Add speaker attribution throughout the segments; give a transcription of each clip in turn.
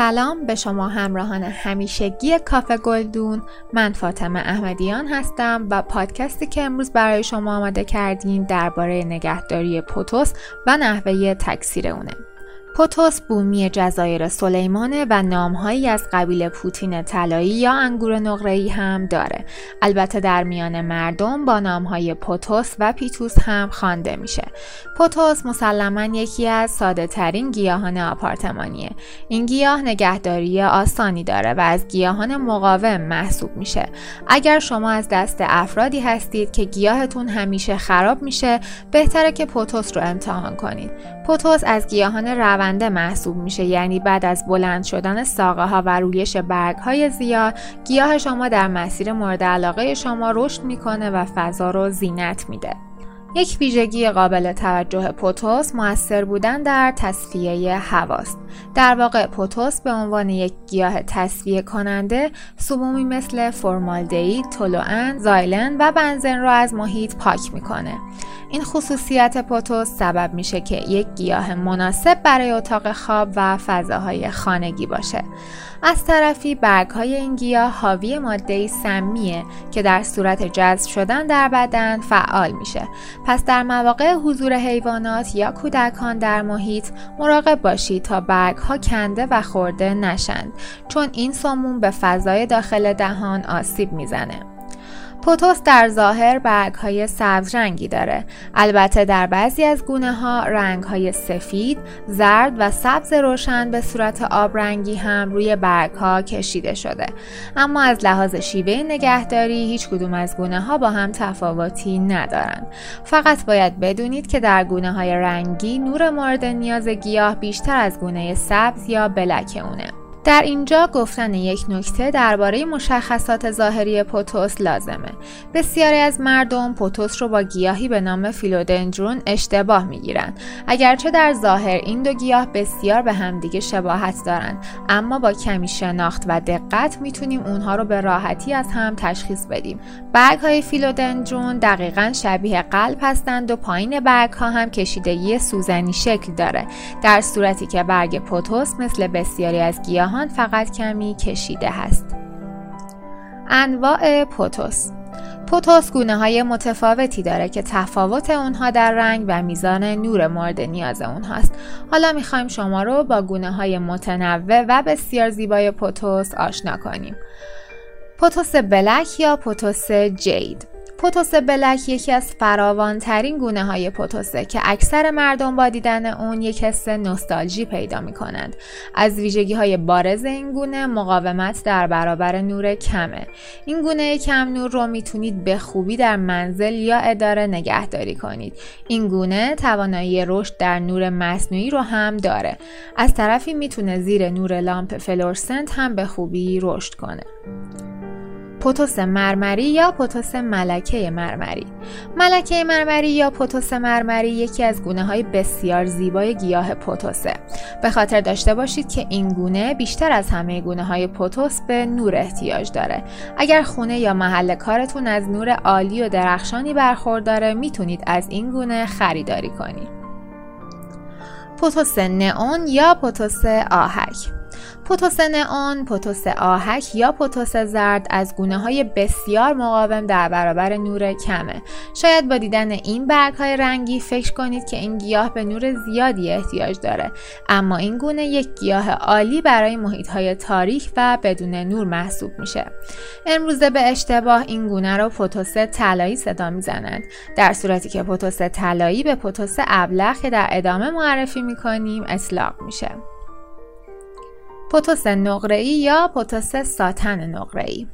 Speaker 1: سلام به شما همراهان همیشگی کافه گلدون. من فاطمه احمدیان هستم و پادکستی که امروز برای شما آماده کردیم درباره نگهداری پوتوس و نحوه تکثیر اونه. پوتوس بومی جزایر سلیمانه و نامهایی از قبیل پوتین طلایی یا انگور نقره‌ای هم داره. البته در میان مردم با نامهای پوتوس و پیتوس هم خوانده میشه. پوتوس مسلما یکی از ساده ترین گیاهان آپارتمانیه. این گیاه نگهداری آسانی داره و از گیاهان مقاوم محسوب میشه. اگر شما از دست افرادی هستید که گیاهتون همیشه خراب میشه، بهتره که پوتوس رو امتحان کنید. پوتوس از گیاهان رونده محسوب میشه یعنی بعد از بلند شدن ساقه ها و رویش برگ های زیاد گیاه شما در مسیر مورد علاقه شما رشد می‌کنه و فضا رو زینت میده. یک ویژگی قابل توجه پوتوس موثر بودن در تصفیه هواست. در واقع پوتوس به عنوان یک گیاه تصفیه کننده سمومی مثل فرمالدهید، تولوئن، زایلن و بنزن را از محیط پاک می‌کنه. این خصوصیت پوتوس سبب میشه که یک گیاه مناسب برای اتاق خواب و فضاهای خانگی باشه. از طرفی برگ های این گیاه حاوی ماده سمیه که در صورت جذب شدن در بدن فعال میشه. پس در مواقع حضور حیوانات یا کودکان در محیط مراقب باشید تا برگ ها کنده و خورده نشند چون این سموم به فضای داخل دهان آسیب می‌زنه. پوتوس در ظاهر برگ های سبز رنگی داره. البته در بعضی از گونه ها رنگ های سفید، زرد و سبز روشن به صورت آبرنگی هم روی برگ ها کشیده شده. اما از لحاظ شیوه نگهداری هیچ کدوم از گونه ها با هم تفاوتی ندارند فقط باید بدونید که در گونه های رنگی نور مورد نیاز گیاه بیشتر از گونه سبز یا بلک اونه. در اینجا گفتن یک نکته درباره مشخصات ظاهری پوتوس لازمه. بسیاری از مردم پوتوس رو با گیاهی به نام فیلودندرون اشتباه می‌گیرند. اگرچه در ظاهر این دو گیاه بسیار به همدیگه شباهت دارند، اما با کمی شناخت و دقت می‌تونیم اونها رو به راحتی از هم تشخیص بدیم. برگ های فیلودندرون دقیقا شبیه قلب هستند و پایین برگ ها هم کشیدگی سوزنی شکل داره. در صورتی که برگ پوتوس مثل بسیاری از گیاه فقط کمی کشیده هست. انواع پوتوس پوتوس گونه های متفاوتی داره که تفاوت اونها در رنگ و میزان نور مورد نیاز اونهاست. حالا می‌خوایم شما رو با گونه های متنوع و بسیار زیبای پوتوس آشنا کنیم. پوتوس بلک یا پوتوس جید پوتوس بلک یکی از فراوانترین گونه های پوتوسه که اکثر مردم با دیدن اون یک حس نوستالژی پیدا می کنند. از ویژگی های بارز این گونه مقاومت در برابر نور کمه. این گونه کم نور رو می‌تونید به خوبی در منزل یا اداره نگهداری کنید. این گونه توانایی رشد در نور مصنوعی رو هم داره. از طرفی می‌تونه زیر نور لامپ فلورسنت هم به خوبی رشد کنه. پوتوس مرمری یا پوتوس ملکه مرمری؟ ملکه مرمری یا پوتوس مرمری یکی از گونه های بسیار زیبای گیاه پوتوسه به خاطر داشته باشید که این گونه بیشتر از همه گونه های پوتوس به نور احتیاج داره. اگر خونه یا محل کارتون از نور عالی و درخشانی برخورداره می‌تونید از این گونه خریداری کنید پوتوس نئون یا پوتوس آهک؟ پوتوس نئون، پوتوس آهک یا پوتوس زرد از گونه های بسیار مقاوم در برابر نور کمه. شاید با دیدن این برگ های رنگی فکر کنید که این گیاه به نور زیادی احتیاج داره اما این گونه یک گیاه عالی برای محیط های تاریک و بدون نور محسوب میشه. امروزه به اشتباه این گونه رو پوتوس طلایی صدا می‌زنند در صورتی که پوتوس طلایی به پوتوس ابلخ در ادامه معرفی می‌کنیم اطلاق میشه. پوتوس نقره‌ای یا پوتوس ساتن نقره‌ای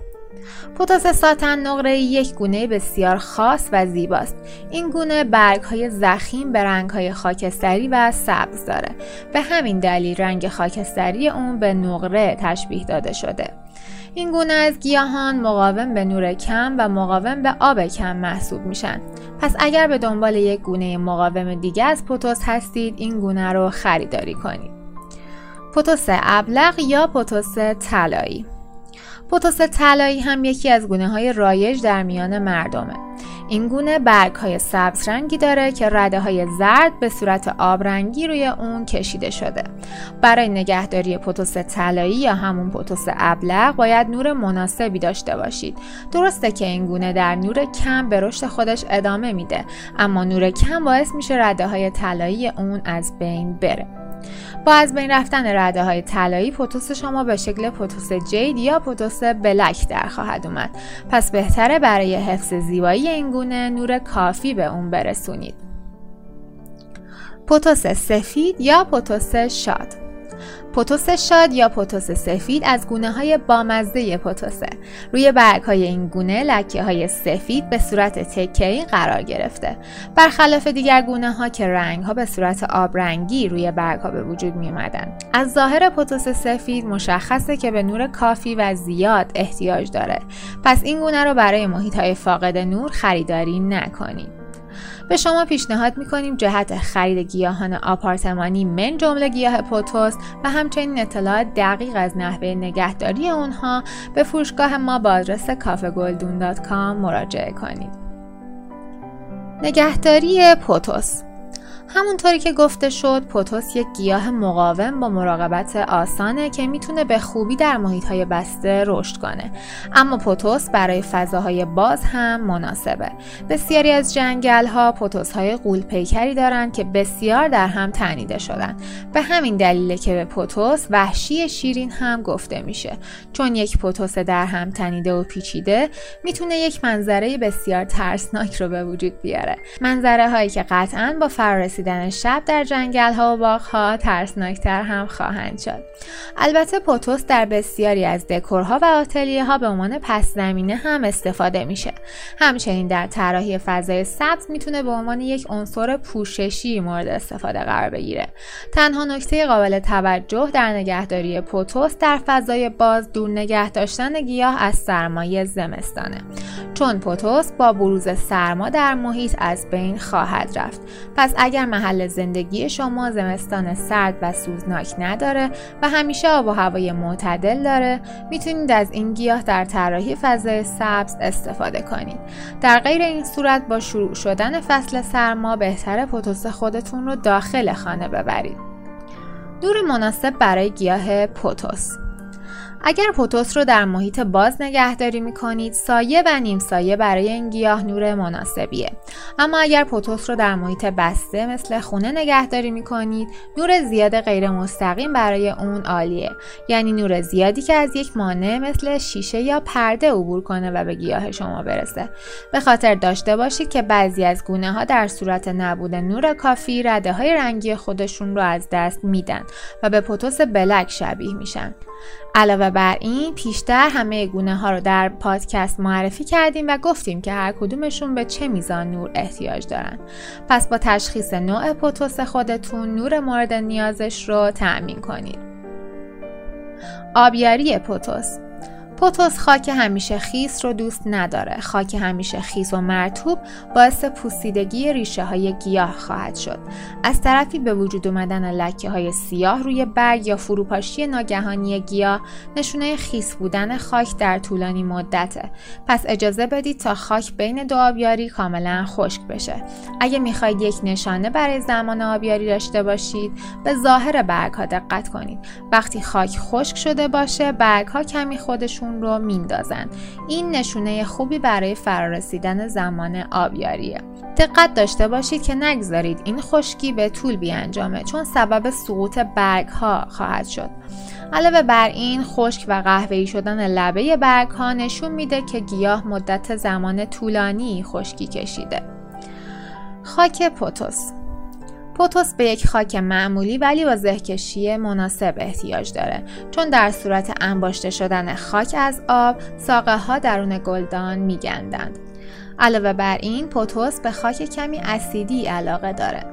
Speaker 1: پوتوس ساتن نقره یک گونه بسیار خاص و زیباست. این گونه برگ های زخیم به رنگ های خاکستری و سبز داره. به همین دلیل رنگ خاکستری اون به نقره تشبیه داده شده. این گونه از گیاهان مقاوم به نور کم و مقاوم به آب کم محسوب میشن. پس اگر به دنبال یک گونه مقاوم دیگه از پوتوس هستید این گونه رو خریداری کنید. پوتوس ابلق یا پوتوس طلایی؟ پوتوس طلایی هم یکی از گونه های رایج در میان مردمه. این گونه برگ های سبز رنگی داره که رده های زرد به صورت آبرنگی روی اون کشیده شده. برای نگهداری پوتوس طلایی یا همون پوتوس ابلق باید نور مناسبی داشته باشید. درسته که این گونه در نور کم به رشد خودش ادامه میده اما نور کم باعث میشه رده های طلایی اون از بین بره. با از بین رفتن رده های طلایی پوتوس شما به شکل پوتوس جید یا پوتوس بلک در خواهد اومد. پس بهتره برای حفظ زیبایی این گونه نور کافی به اون برسونید. پوتوس سفید یا پوتوس شاد؟ پوتوس شاد یا پوتوس سفید از گونه های بامزه پوتوسه روی برگ های این گونه لکه های سفید به صورت تکهی قرار گرفته. برخلاف دیگر گونه ها که رنگ ها به صورت آبرنگی روی برگ ها به وجود می اومدن. از ظاهر پوتوس سفید مشخصه که به نور کافی و زیاد احتیاج داره. پس این گونه رو برای محیط های فاقد نور خریداری نکنید. به شما پیشنهاد می‌کنیم جهت خرید گیاهان آپارتمانی من جمله گیاه پوتوس و همچنین اطلاعات دقیق از نحوه نگهداری اونها به فروشگاه ما با آدرس کافگلدون مراجعه کنید. نگهداری پوتوس همونطوری که گفته شد پوتوس یک گیاه مقاوم با مراقبت آسانه که می‌تونه به خوبی در محیط های بسته رشد کنه. اما پوتوس برای فضاهای باز هم مناسبه. بسیاری از جنگل ها پوتوس های قول پیکری دارند که بسیار در هم تنیده شدن. به همین دلیله که به پوتوس وحشی شیرین هم گفته میشه. چون یک پوتوس در هم تنیده و پیچیده می‌تونه یک منظره بسیار ترسناک رو به وجود بیاره. منظره هایی که قطعا با فرارسیدن رسیدن شب در جنگل ها و باغ ها ترسناکتر هم خواهند شد. البته پوتوس در بسیاری از دکورها و آتلیه ها به عنوان پس زمینه هم استفاده میشه. همچنین در طراحی فضای سبز می‌تونه به عنوان یک عنصر پوششی مورد استفاده قرار بگیره. تنها نکته قابل توجه در نگهداری پوتوس در فضای باز دور نگه داشتن گیاه از سرمایه زمستانه. چون پوتوس با بروز سرما در محیط از بین خواهد رفت. پس اگر محل زندگی شما زمستان سرد و سوزناک نداره و همیشه آب و هوای معتدل داره می‌تونید از این گیاه در طراحی فضای سبز استفاده کنید. در غیر این صورت با شروع شدن فصل سرما بهتر پوتوس خودتون رو داخل خانه ببرید. نور مناسب برای گیاه پوتوس اگر پوتوس رو در محیط باز نگهداری می کنید سایه و نیم سایه برای این گیاه نور مناسبیه. اما اگر پوتوس رو در محیط بسته مثل خونه نگهداری می کنید نور زیاد غیر مستقیم برای اون عالیه. یعنی نور زیادی که از یک مانع مثل شیشه یا پرده عبور کنه و به گیاه شما برسه. به خاطر داشته باشید که بعضی از گونه ها در صورت نبود نور کافی رده های رنگی خودشون رو از دست میدن و به پوتوس بلک شبیه میشن. علاوه بر این پیشتر همه گونه ها رو در پادکست معرفی کردیم و گفتیم که هر کدومشون به چه میزان نور احتیاج دارن. پس با تشخیص نوع پوتوس خودتون نور مورد نیازش رو تأمین کنید. آبیاری پوتوس پوتوس خاک همیشه خیس رو دوست نداره. خاک همیشه خیس و مرتوب باعث پوسیدگی ریشه های گیاه خواهد شد. از طرفی به وجود اومدن لکه های سیاه روی برگ یا فروپاشی ناگهانی گیاه نشونه خیس بودن خاک در طولانی مدته. پس اجازه بدید تا خاک بین دو آبیاری کاملا خشک بشه. اگه می‌خواید یک نشانه برای زمان آبیاری داشته باشید به ظاهر برگ ها دقت کنید. وقتی خاک خشک شده باشه برگ ها کمی خودشون رو میندازن. این نشونه خوبی برای فرارسیدن زمان آبیاریه. دقت داشته باشید که نگذارید این خشکی به طول بیانجامه چون سبب سقوط برگ ها خواهد شد. علاوه بر این خشک و قهوه‌ای شدن لبه برگ ها نشون میده که گیاه مدت زمان طولانی خشکی کشیده. خاک پوتوس پوتوس به یک خاک معمولی ولی با زهکشی مناسب احتیاج داره. چون در صورت انباشته شدن خاک از آب ساقه ها درون گلدان میگندند. علاوه بر این پوتوس به خاک کمی اسیدی علاقه داره.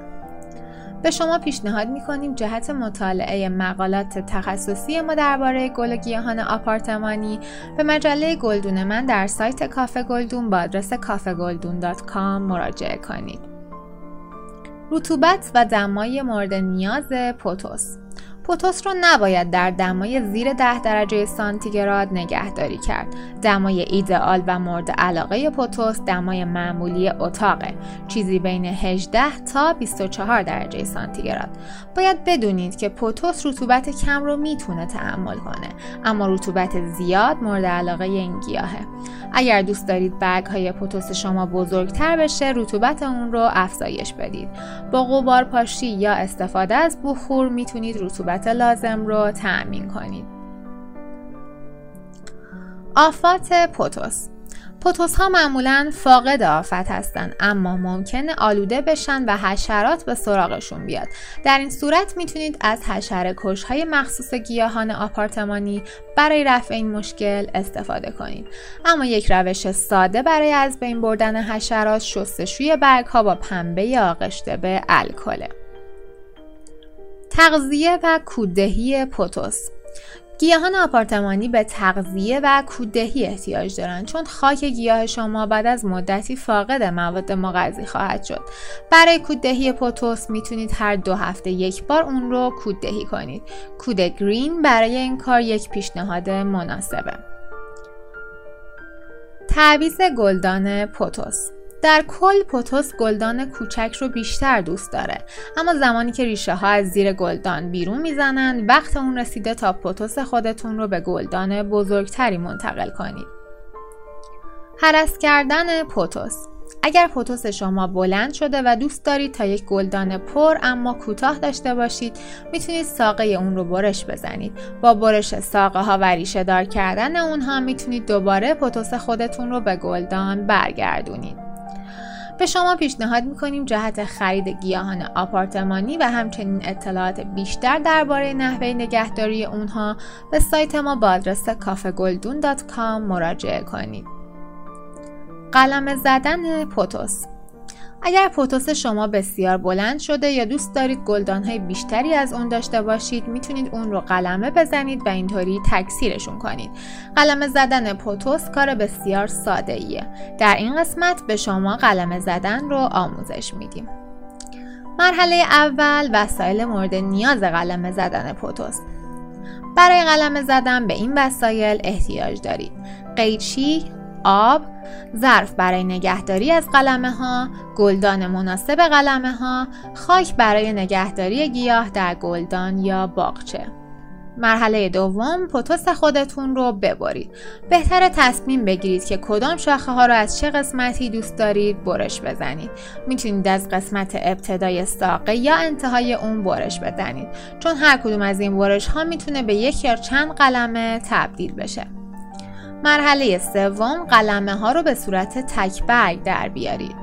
Speaker 1: به شما پیشنهاد می‌کنیم جهت مطالعه مقالات تخصصی ما درباره گل و گیاهان آپارتمانی به مجله گلدون من در سایت کافه گلدون با آدرس کافه مراجعه کنید. رطوبت و دمای مورد نیاز پوتوس. پوتوس رو نباید در دمای زیر 10 درجه سانتیگراد نگهداری کرد. دمای ایدئال و مورد علاقه پوتوس دمای معمولی اتاقه. چیزی بین 18 تا 24 درجه سانتیگراد. باید بدونید که پوتوس رطوبت کم رو می‌تونه تحمل کنه اما رطوبت زیاد مورد علاقه این گیاهه. اگر دوست دارید برگ های شما بزرگتر بشه رطوبت اون رو افزایش بدید. با غبار پاشی یا استفاده از بخور می‌تونید رطوبت لازم رو تأمین کنید. آفات پوتوس. پوتوس ها معمولا فاقد آفت هستند اما ممکنه آلوده بشن و حشرات به سراغشون بیاد. در این صورت می‌تونید از حشره کش های مخصوص گیاهان آپارتمانی برای رفع این مشکل استفاده کنید. اما یک روش ساده برای از بین بردن حشرات شستشوی برگ ها با پنبه آغشته به الکل. تغذیه و کوددهی پوتوس. گیاهان آپارتمانی به تغذیه و کوددهی احتیاج دارند چون خاک گیاه شما بعد از مدتی فاقد مواد مغذی خواهد شد. برای کوددهی پوتوس می‌تونید هر دو هفته یک بار اون رو کوددهی کنید. کود گرین برای این کار یک پیشنهاد مناسبه. تعویز گلدان پوتوس. در کل پوتوس گلدان کوچک رو بیشتر دوست داره. اما زمانی که ریشه ها از زیر گلدان بیرون می‌زنند وقت اون رسیده تا پوتوس خودتون رو به گلدان بزرگتری منتقل کنید. هرس کردن پوتوس. اگر پوتوس شما بلند شده و دوست دارید تا یک گلدان پر اما کوتاه داشته باشید می‌تونید ساقه اون رو برش بزنید. با برش ساقه ها و ریشه دار کردن اونها می‌تونید دوباره پوتوس خودتون رو به گلدان برگردونید. به شما پیشنهاد می‌کنیم جهت خرید گیاهان آپارتمانی و همچنین اطلاعات بیشتر درباره نحوه نگهداری اونها به سایت ما با آدرس کافگلدون.com مراجعه کنید. قلم زدن پوتوس اگر پوتوس شما بسیار بلند شده یا دوست دارید گلدانهای بیشتری از اون داشته باشید می‌تونید اون رو قلمه بزنید و اینطوری تکثیرشون کنید. قلمه زدن پوتوس کار بسیار ساده ایه در این قسمت به شما قلمه زدن رو آموزش میدیم. مرحله اول وسایل مورد نیاز قلمه زدن پوتوس. برای قلمه زدن به این وسایل احتیاج دارید. قیچی، آب، ظرف برای نگهداری از قلمه ها، گلدان مناسب قلمه ها، خاک برای نگهداری گیاه در گلدان یا باغچه. مرحله دوم پوتوس خودتون رو ببرید. بهتر تصمیم بگیرید که کدام شاخه ها رو از چه قسمتی دوست دارید برش بزنید. می‌تونید از قسمت ابتدای ساقه یا انتهای اون برش بزنید چون هر کدوم از این برش ها می‌تونه به یک یا چند قلمه تبدیل بشه. مرحله سوم قلمه ها رو به صورت تک برگ در بیارید.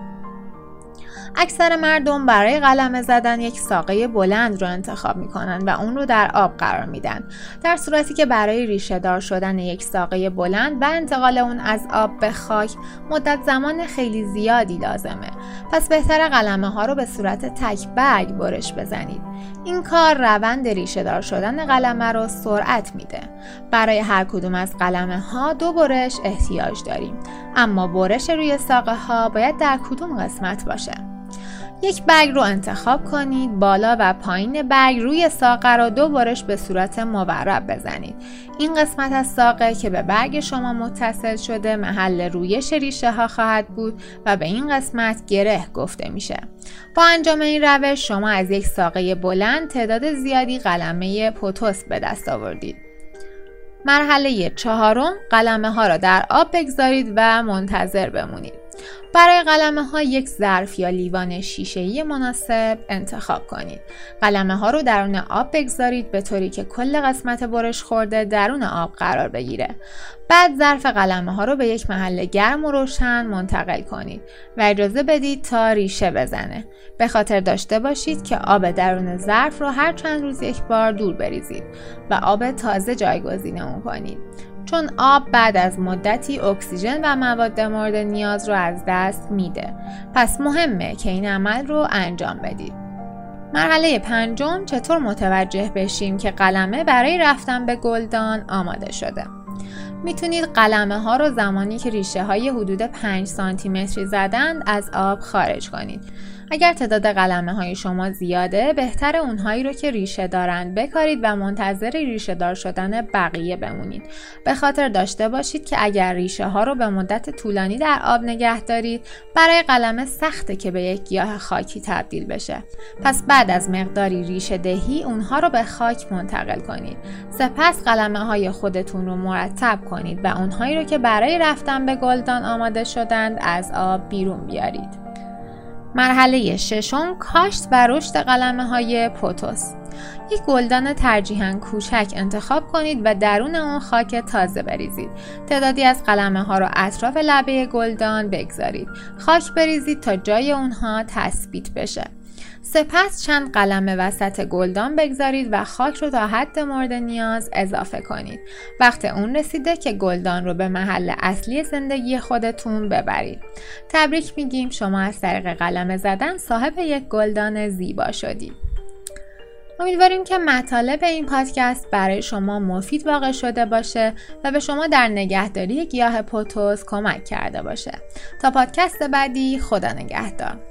Speaker 1: اکثر مردم برای قلمه زدن یک ساقه بلند رو انتخاب می‌کنن و اون رو در آب قرار میدن. در صورتی که برای ریشه دار شدن یک ساقه بلند و انتقال اون از آب به خاک مدت زمان خیلی زیادی لازمه. پس بهتر قلمه ها رو به صورت تک برگ برش بزنید. این کار روند ریشه دار شدن قلمه رو سرعت میده. برای هر کدوم از قلمه ها دو برش احتیاج داریم. اما برش روی ساقه ها باید در کدوم قسمت باشه. یک برگ رو انتخاب کنید بالا و پایین برگ روی ساقه را دو بارش به صورت مورب بزنید. این قسمت از ساقه که به برگ شما متصل شده محل رویش ریشه ها خواهد بود و به این قسمت گره گفته میشه. با انجام این روش شما از یک ساقه بلند تعداد زیادی قلمه پوتوس به دست آوردید. مرحله چهارم قلمه ها را در آب بگذارید و منتظر بمونید. برای قلمه ها یک ظرف یا لیوان شیشه مناسب انتخاب کنید. قلمه ها رو درون آب بگذارید به طوری که کل قسمت برش خورده درون آب قرار بگیره. بعد ظرف قلمه ها رو به یک محل گرم و روشن منتقل کنید و اجازه بدید تا ریشه بزنه. به خاطر داشته باشید که آب درون ظرف رو هر چند روز یک بار دور بریزید و آب تازه جایگزین اون کنید. چون آب بعد از مدتی اکسیژن و مواد مورد نیاز رو از دست میده. پس مهمه که این عمل رو انجام بدید. مرحله پنجم چطور متوجه بشیم که قلمه برای رفتن به گلدان آماده شده؟ می‌تونید قلمه ها رو زمانی که ریشه های حدود 5 سانتی متری زدند از آب خارج کنید. اگر تعداد قلمه های شما زیاده بهتر اونهایی رو که ریشه دارند بکارید و منتظر ریشه دار شدن بقیه بمونید. به خاطر داشته باشید که اگر ریشه ها رو به مدت طولانی در آب نگه دارید برای قلمه سخته که به یک گیاه خاکی تبدیل بشه. پس بعد از مقداری ریشه دهی اونها رو به خاک منتقل کنید. سپس قلمه های خودتون رو مرتب کنید و اونهایی رو که برای رفتن به گلدان آماده شدند از آب بیرون بیارید. مرحله ششم کاشت و رشد قلمه های پوتوس یک گلدان ترجیحاً کوچک انتخاب کنید و درون اون خاک تازه بریزید. تعدادی از قلمه ها رو اطراف لبه گلدان بگذارید. خاک بریزید تا جای اونها تثبیت بشه. سپس چند قلم وسط گلدان بگذارید و خاک رو تا حد مورد نیاز اضافه کنید. وقت اون رسیده که گلدان رو به محل اصلی زندگی خودتون ببرید. تبریک میگیم شما از طریق قلم زدن صاحب یک گلدان زیبا شدید. امیدواریم که مطالب این پادکست برای شما مفید واقع شده باشه و به شما در نگهداری گیاه پوتوس کمک کرده باشه تا پادکست بعدی خدا نگهدار